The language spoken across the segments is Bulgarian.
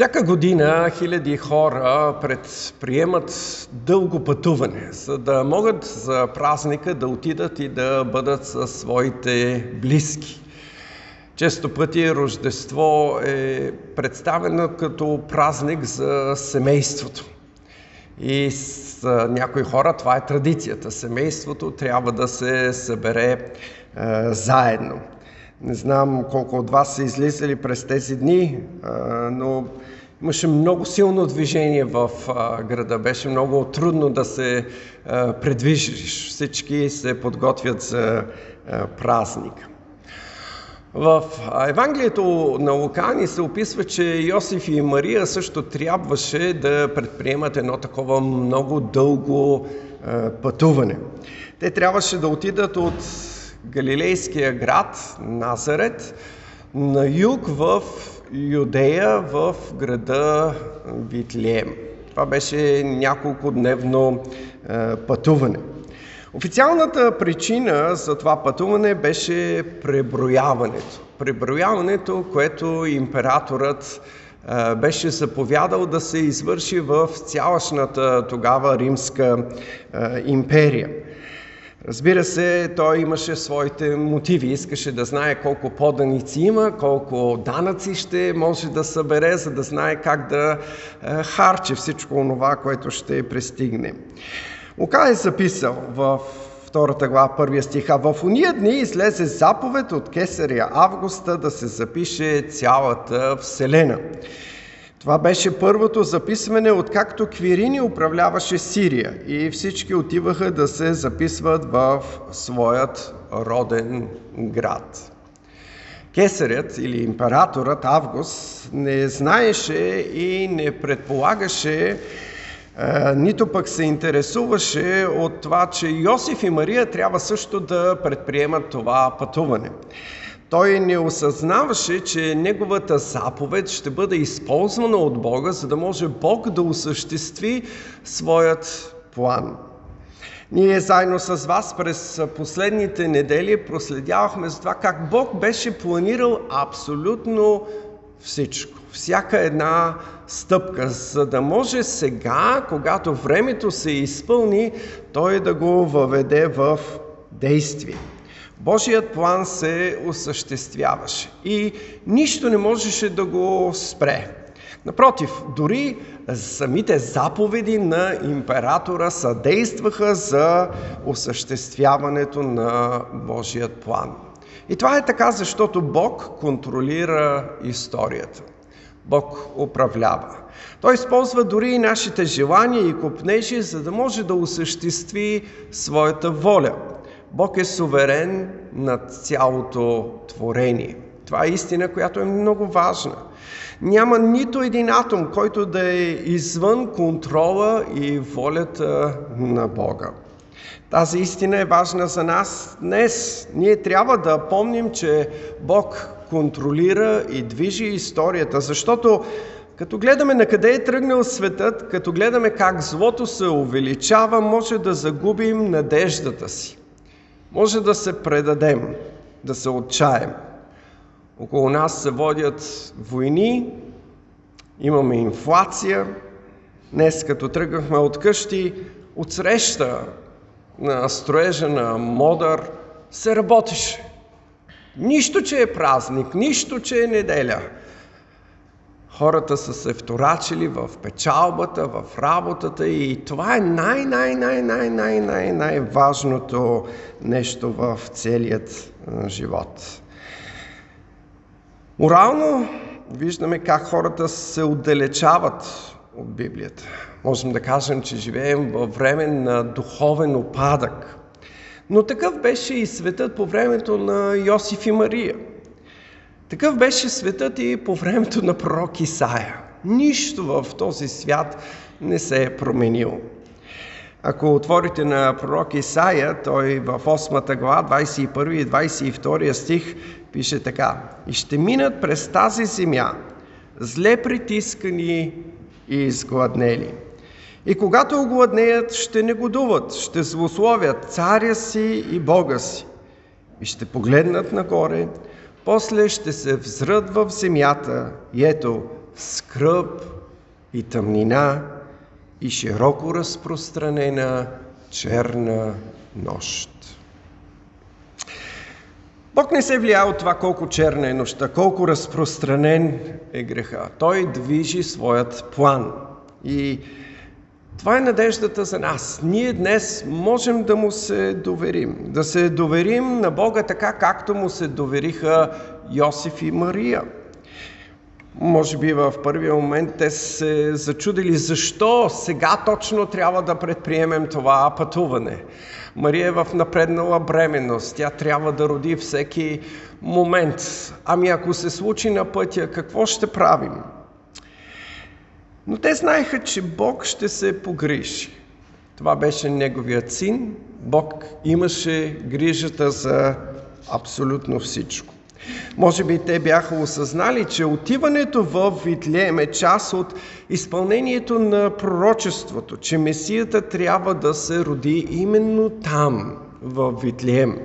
Всяка година хиляди хора предприемат дълго пътуване, за да могат за празника да отидат и да бъдат със своите близки. Често пъти Рождество е представено като празник за семейството. И с някои хора това е традицията. Семейството трябва да се събере е, заедно. Не знам колко от вас са излизали през тези дни, е, но Имаше много силно движение в а, града. Беше много трудно да се а, предвижиш. Всички се подготвят за а, празника. В Евангелието на Лука ни се описва, че Йосиф и Мария също трябваше да предприемат едно такова много дълго а, пътуване. Те трябваше да отидат от Галилейския град Назарет на юг в Юдея в града Витлеем. Това беше няколко дневно е, пътуване. Официалната причина за това пътуване беше преброяването. Преброяването, което императорът е, беше заповядал да се извърши в цялостната тогава римска е, империя. Разбира се, той имаше своите мотиви. Искаше да знае колко поданици има, колко данъци ще може да събере, за да знае как да е, харчи всичко това, което ще пристигне. Лука е записал в втората глава, първия стиха. В уния дни излезе заповед от кесаря Августа да се запише цялата Вселена. Това беше първото записване, откакто Квирини управляваше Сирия и всички отиваха да се записват в своят роден град. Кесарят или императорът Август не знаеше и не предполагаше, нито пък се интересуваше от това, че Йосиф и Мария трябва също да предприемат това пътуване. Той не осъзнаваше, че неговата заповед ще бъде използвана от Бога, за да може Бог да осъществи своят план. Ние заедно с вас през последните недели проследявахме за това как Бог беше планирал абсолютно всичко. Всяка една стъпка, за да може сега, когато времето се изпълни, Той да го въведе в действие. Божият план се осъществяваше и нищо не можеше да го спре. Напротив, дори самите заповеди на императора съдействаха за осъществяването на Божият план. И това е така, защото Бог контролира историята. Бог управлява. Той използва дори и нашите желания и купнежи, за да може да осъществи своята воля – Бог е суверен над цялото творение. Това е истина, която е много важна. Няма нито един атом, който да е извън контрола и волята на Бога. Тази истина е важна за нас днес. Ние трябва да помним, че Бог контролира и движи историята, защото като гледаме на къде е тръгнал светът, като гледаме как злото се увеличава, може да загубим надеждата си. Може да се предадем, да се отчаем. Около нас се водят войни, имаме инфлация. Днес, като тръгнахме от къщи, от среща на строежа на Модър, се работеше. Нищо, че е празник, нищо, че е неделя – Хората са се вторачили в печалбата, в работата и това е най-най-най-най-най-най-най-важното нещо в целият живот. Морално виждаме как хората се отдалечават от Библията. Можем да кажем, че живеем във време на духовен опадък. Но такъв беше и светът по времето на Йосиф и Мария – такъв беше светът и по времето на пророк Исаия. Нищо в този свят не се е променило. Ако отворите на пророк Исаия, той в 8 глава, 21 и 22 стих пише така. И ще минат през тази земя, зле притискани и изгладнели. И когато огладнеят, ще негодуват, ще злословят царя си и Бога си. И ще погледнат нагоре, после ще се взрат в земята и ето, скръп и тъмнина и широко разпространена черна нощ. Бог не се влияе от това колко черна е нощта, колко разпространен е греха. Той движи своят план. И това е надеждата за нас. Ние днес можем да му се доверим. Да се доверим на Бога така, както му се довериха Йосиф и Мария. Може би в първия момент те се зачудили защо сега точно трябва да предприемем това пътуване. Мария е в напреднала бременност. Тя трябва да роди всеки момент. Ами ако се случи на пътя, какво ще правим? Но те знаеха, че Бог ще се погрижи. Това беше неговият син. Бог имаше грижата за абсолютно всичко. Може би те бяха осъзнали, че отиването в Витлеем е част от изпълнението на пророчеството, че Месията трябва да се роди именно там, в Витлеем.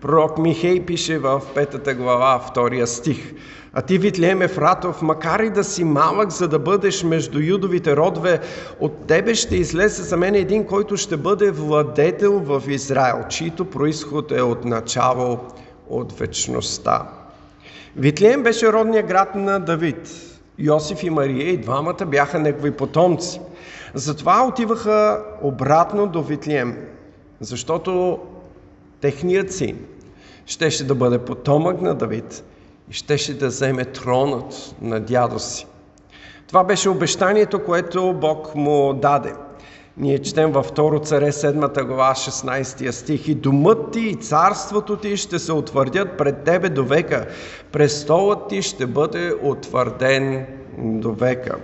Пророк Михей пише в петата глава, втория стих. А ти, Витлеем Ефратов, макар и да си малък, за да бъдеш между юдовите родове, от тебе ще излезе за мен един, който ще бъде владетел в Израел, чийто происход е от начало от вечността. Витлеем беше родния град на Давид. Йосиф и Мария и двамата бяха негови потомци. Затова отиваха обратно до Витлеем, защото техният син щеше да бъде потомък на Давид и щеше да вземе тронът на дядо си. Това беше обещанието, което Бог му даде – ние четем във 2 царе 7 глава 16 стих и думът ти и царството ти ще се утвърдят пред тебе до века. Престолът ти ще бъде утвърден до века.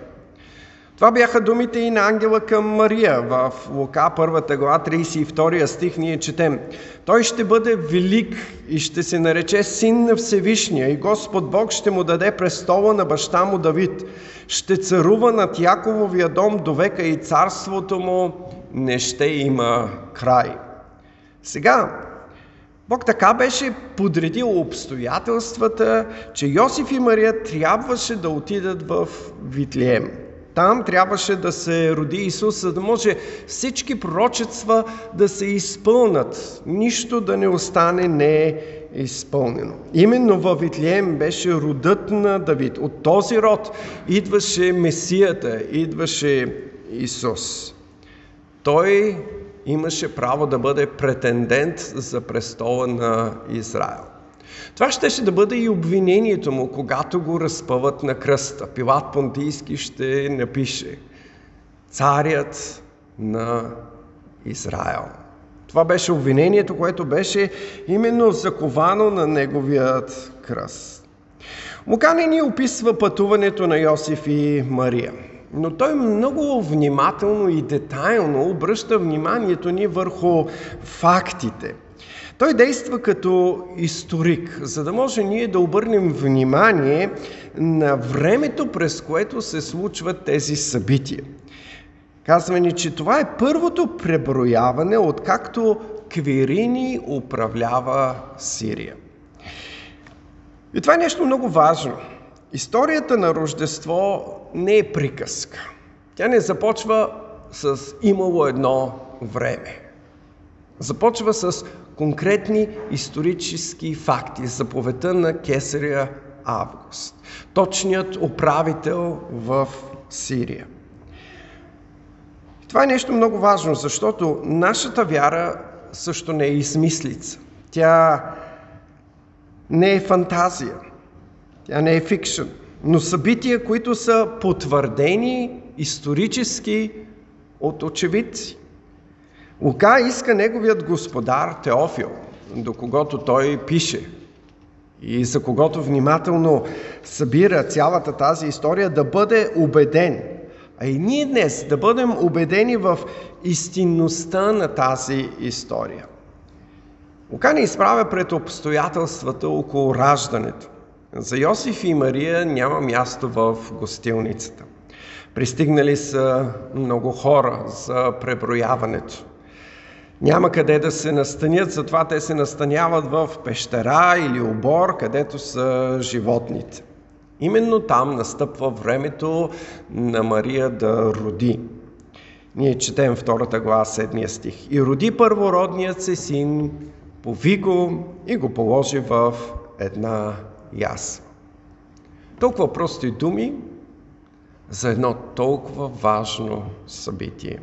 Това бяха думите и на ангела към Мария. В Лука, първата глава, 32 стих, ние четем. Той ще бъде велик и ще се нарече син на Всевишния и Господ Бог ще му даде престола на баща му Давид. Ще царува над Якововия дом до века и царството му не ще има край. Сега, Бог така беше подредил обстоятелствата, че Йосиф и Мария трябваше да отидат в Витлием. Там трябваше да се роди Исус, за да може всички пророчества да се изпълнат, нищо да не остане не изпълнено. Именно във Витлием беше родът на Давид. От този род идваше Месията, идваше Исус. Той имаше право да бъде претендент за престола на Израел. Това щеше да бъде и обвинението му, когато го разпъват на кръста. Пилат Понтийски ще напише Царят на Израел. Това беше обвинението, което беше именно заковано на неговият кръст. Лука ни описва пътуването на Йосиф и Мария, но той много внимателно и детайлно обръща вниманието ни върху фактите – той действа като историк, за да може ние да обърнем внимание на времето, през което се случват тези събития. Казва ни, че това е първото преброяване, откакто Квирини управлява Сирия. И това е нещо много важно. Историята на Рождество не е приказка. Тя не започва с имало едно време. Започва с конкретни исторически факти. Заповедта на Кесаря Август. Точният управител в Сирия. Това е нещо много важно, защото нашата вяра също не е измислица. Тя не е фантазия. Тя не е фикшн. Но събития, които са потвърдени исторически от очевидци. Лука иска неговият господар Теофил, до когото той пише и за когото внимателно събира цялата тази история, да бъде убеден. А и ние днес да бъдем убедени в истинността на тази история. Лука не изправя пред обстоятелствата около раждането. За Йосиф и Мария няма място в гостилницата. Пристигнали са много хора за преброяването. Няма къде да се настанят, затова те се настаняват в пещера или обор, където са животните. Именно там настъпва времето на Мария да роди. Ние четем втората глава, седмия стих. И роди първородният си син, пови го и го положи в една ясла. Толкова прости думи за едно толкова важно събитие.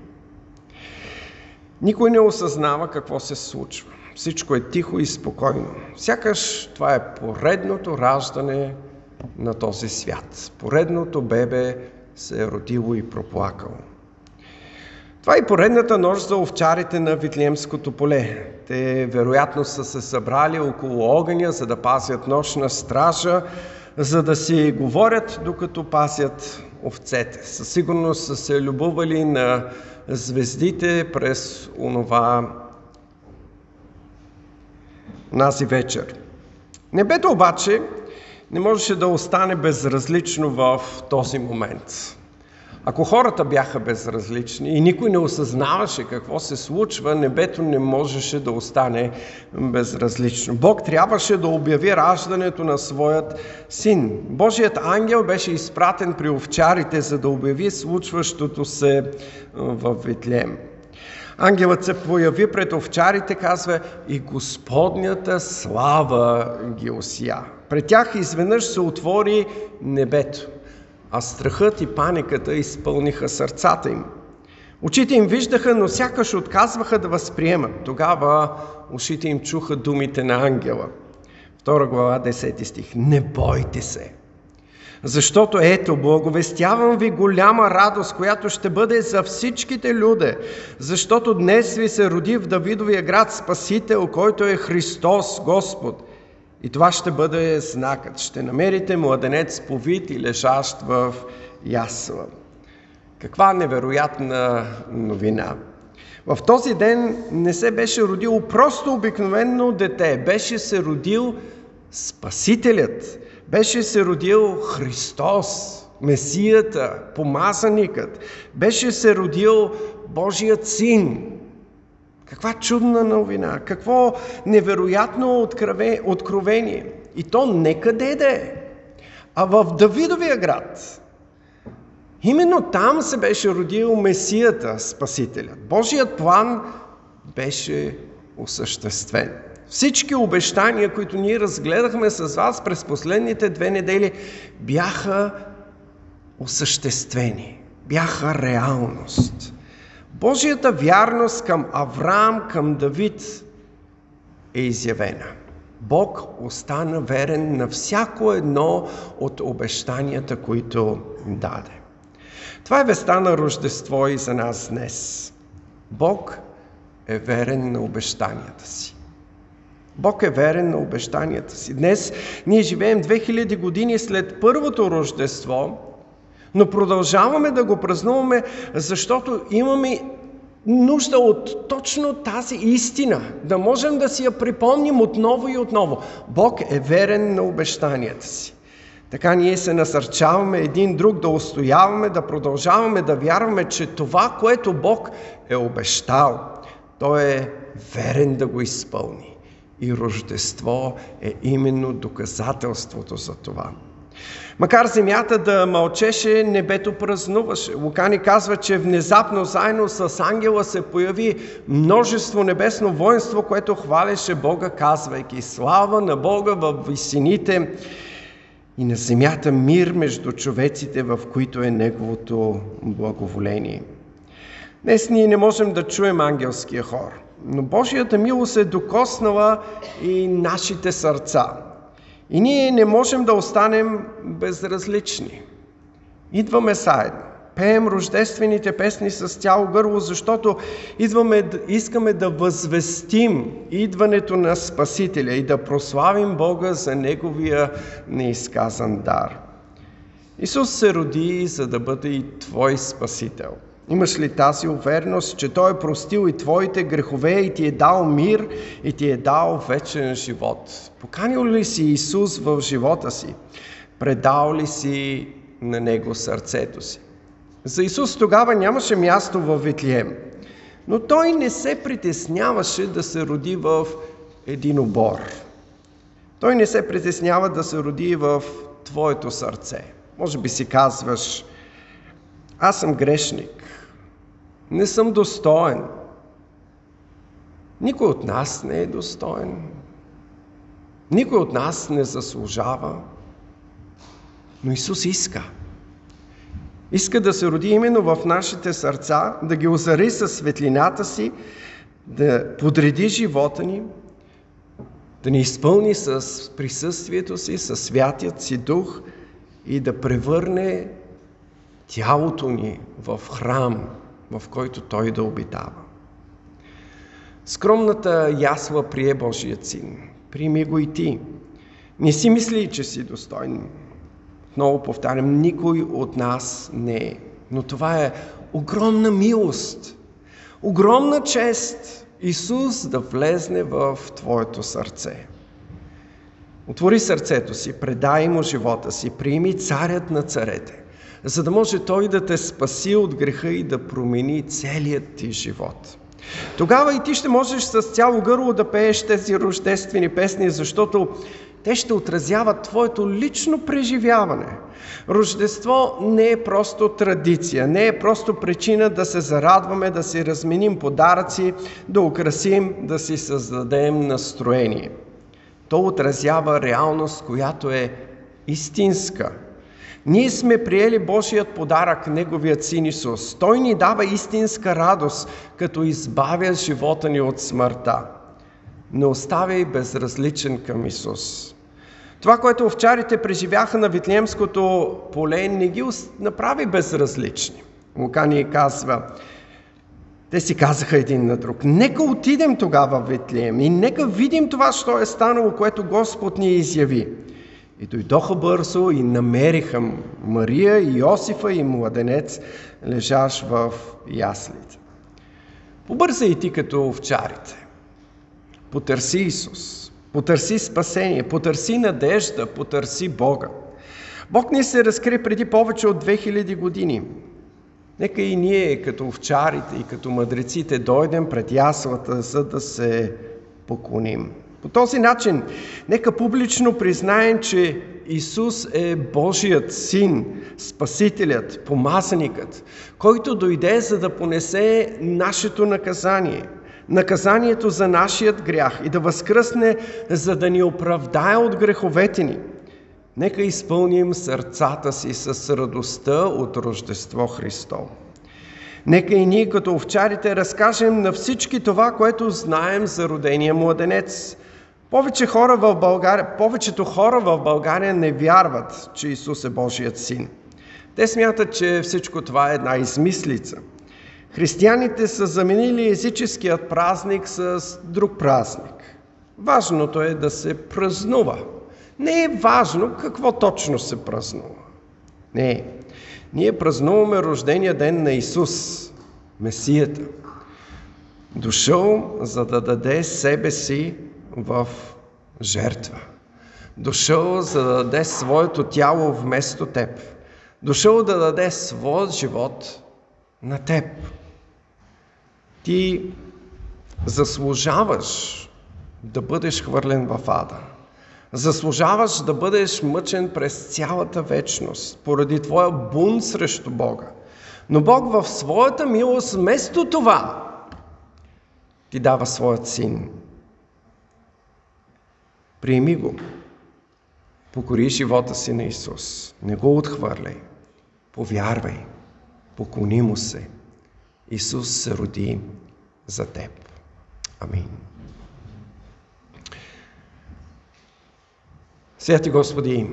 Никой не осъзнава какво се случва. Всичко е тихо и спокойно. Сякаш това е поредното раждане на този свят. Поредното бебе се е родило и проплакало. Това е поредната нощ за овчарите на Витлиемското поле. Те вероятно са се събрали около огъня, за да пазят нощна стража, за да си говорят, докато пазят овцете. Със сигурност са се любовали на звездите през онова нази вечер. Небето обаче не можеше да остане безразлично в този момент. Ако хората бяха безразлични и никой не осъзнаваше какво се случва, небето не можеше да остане безразлично. Бог трябваше да обяви раждането на своят син. Божият ангел беше изпратен при овчарите, за да обяви случващото се в Витлеем. Ангелът се появи пред овчарите, казва, и Господнята слава ги осия. Пред тях изведнъж се отвори небето а страхът и паниката изпълниха сърцата им. Очите им виждаха, но сякаш отказваха да възприемат. Тогава ушите им чуха думите на ангела. Втора глава, 10 стих. Не бойте се, защото ето, благовестявам ви голяма радост, която ще бъде за всичките люде, защото днес ви се роди в Давидовия град Спасител, който е Христос Господ. И това ще бъде знакът. Ще намерите младенец повит и лежащ в ясла. Каква невероятна новина! В този ден не се беше родило просто обикновено дете, беше се родил Спасителят, беше се родил Христос, Месията, помазаникът, беше се родил Божият син, каква чудна новина, какво невероятно откровение. И то не къде да е, а в Давидовия град. Именно там се беше родил Месията, Спасителят. Божият план беше осъществен. Всички обещания, които ние разгледахме с вас през последните две недели, бяха осъществени, бяха реалност. Божията вярност към Авраам, към Давид е изявена. Бог остана верен на всяко едно от обещанията, които даде. Това е веста на Рождество и за нас днес. Бог е верен на обещанията си. Бог е верен на обещанията си. Днес ние живеем 2000 години след първото Рождество но продължаваме да го празнуваме, защото имаме нужда от точно тази истина, да можем да си я припомним отново и отново. Бог е верен на обещанията си. Така ние се насърчаваме един друг да устояваме, да продължаваме да вярваме, че това, което Бог е обещал, Той е верен да го изпълни. И Рождество е именно доказателството за това. Макар земята да мълчеше, небето празнуваше. Лука ни казва, че внезапно заедно с ангела се появи множество небесно воинство, което хвалеше Бога, казвайки слава на Бога в висините и на земята мир между човеците, в които е Неговото благоволение. Днес ние не можем да чуем ангелския хор, но Божията милост е докоснала и нашите сърца – и ние не можем да останем безразлични. Идваме заедно. Пеем рождествените песни с цяло гърло, защото идваме, искаме да възвестим идването на Спасителя и да прославим Бога за Неговия неизказан дар. Исус се роди, за да бъде и Твой Спасител – Имаш ли тази увереност, че Той е простил и твоите грехове и ти е дал мир и ти е дал вечен живот? Поканил ли си Исус в живота си? Предал ли си на Него сърцето си? За Исус тогава нямаше място в Витлием, но Той не се притесняваше да се роди в един обор. Той не се притеснява да се роди в твоето сърце. Може би си казваш, аз съм грешник, не съм достоен. Никой от нас не е достоен. Никой от нас не заслужава. Но Исус иска. Иска да се роди именно в нашите сърца, да ги озари със светлината си, да подреди живота ни, да ни изпълни с присъствието си, със святият си дух и да превърне тялото ни в храм, в който Той да обитава. Скромната ясла прие Божият син. Прими го и ти. Не си мисли, че си достойен. Много повтарям, никой от нас не е. Но това е огромна милост, огромна чест Исус да влезне в твоето сърце. Отвори сърцето си, предай му живота си, приеми царят на царете, за да може той да те спаси от греха и да промени целият ти живот. Тогава и ти ще можеш с цяло гърло да пееш тези рождествени песни, защото те ще отразяват твоето лично преживяване. Рождество не е просто традиция, не е просто причина да се зарадваме, да си разменим подаръци, да украсим, да си създадем настроение. То отразява реалност, която е истинска. Ние сме приели Божият подарък, Неговият Син Исус. Той ни дава истинска радост, като избавя живота ни от смъртта. Не оставяй безразличен към Исус. Това, което овчарите преживяха на Витлеемското поле, не ги направи безразлични. Лука ни казва, те си казаха един на друг, нека отидем тогава в Витлеем и нека видим това, що е станало, което Господ ни изяви. И дойдоха бързо и намериха Мария и Йосифа и младенец, лежаш в яслите. Побързай ти като овчарите. Потърси Исус. Потърси спасение, потърси надежда, потърси Бога. Бог ни се разкри преди повече от 2000 години. Нека и ние, като овчарите и като мъдреците, дойдем пред яслата, за да се поклоним. По този начин, нека публично признаем, че Исус е Божият син, Спасителят, помазаникът, който дойде за да понесе нашето наказание – наказанието за нашият грях и да възкръсне, за да ни оправдае от греховете ни. Нека изпълним сърцата си с радостта от Рождество Христово. Нека и ние като овчарите разкажем на всички това, което знаем за родения младенец. Повече хора в България, повечето хора в България не вярват, че Исус е Божият син. Те смятат, че всичко това е една измислица – Християните са заменили езическият празник с друг празник. Важното е да се празнува. Не е важно какво точно се празнува. Не. Ние празнуваме рождения ден на Исус, Месията. Дошъл, за да даде себе си в жертва. Дошъл, за да даде своето тяло вместо теб. Дошъл да даде своят живот на теб. Ти заслужаваш да бъдеш хвърлен в ада. Заслужаваш да бъдеш мъчен през цялата вечност, поради твоя бунт срещу Бога. Но Бог в своята милост, вместо това, ти дава своят син. Приеми го. Покори живота си на Исус. Не го отхвърляй. Повярвай. Поклони му се. Исус се роди за теб. Амин. Святи Господи,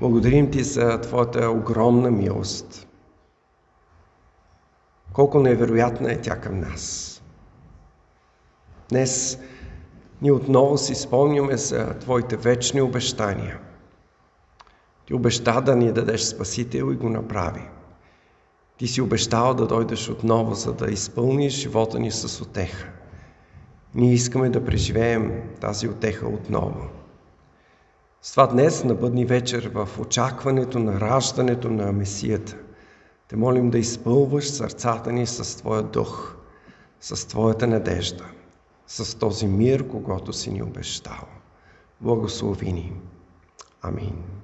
благодарим Ти за Твоята огромна милост. Колко невероятна е тя към нас. Днес ние отново си спомняме за Твоите вечни обещания. Ти обеща да ни дадеш Спасител и го направи. Ти си обещал да дойдеш отново, за да изпълниш живота ни с отеха. Ние искаме да преживеем тази отеха отново. С това днес, на бъдни вечер, в очакването на раждането на Месията, те молим да изпълваш сърцата ни с Твоя дух, с Твоята надежда, с този мир, когато си ни обещал. Благослови ни. Амин.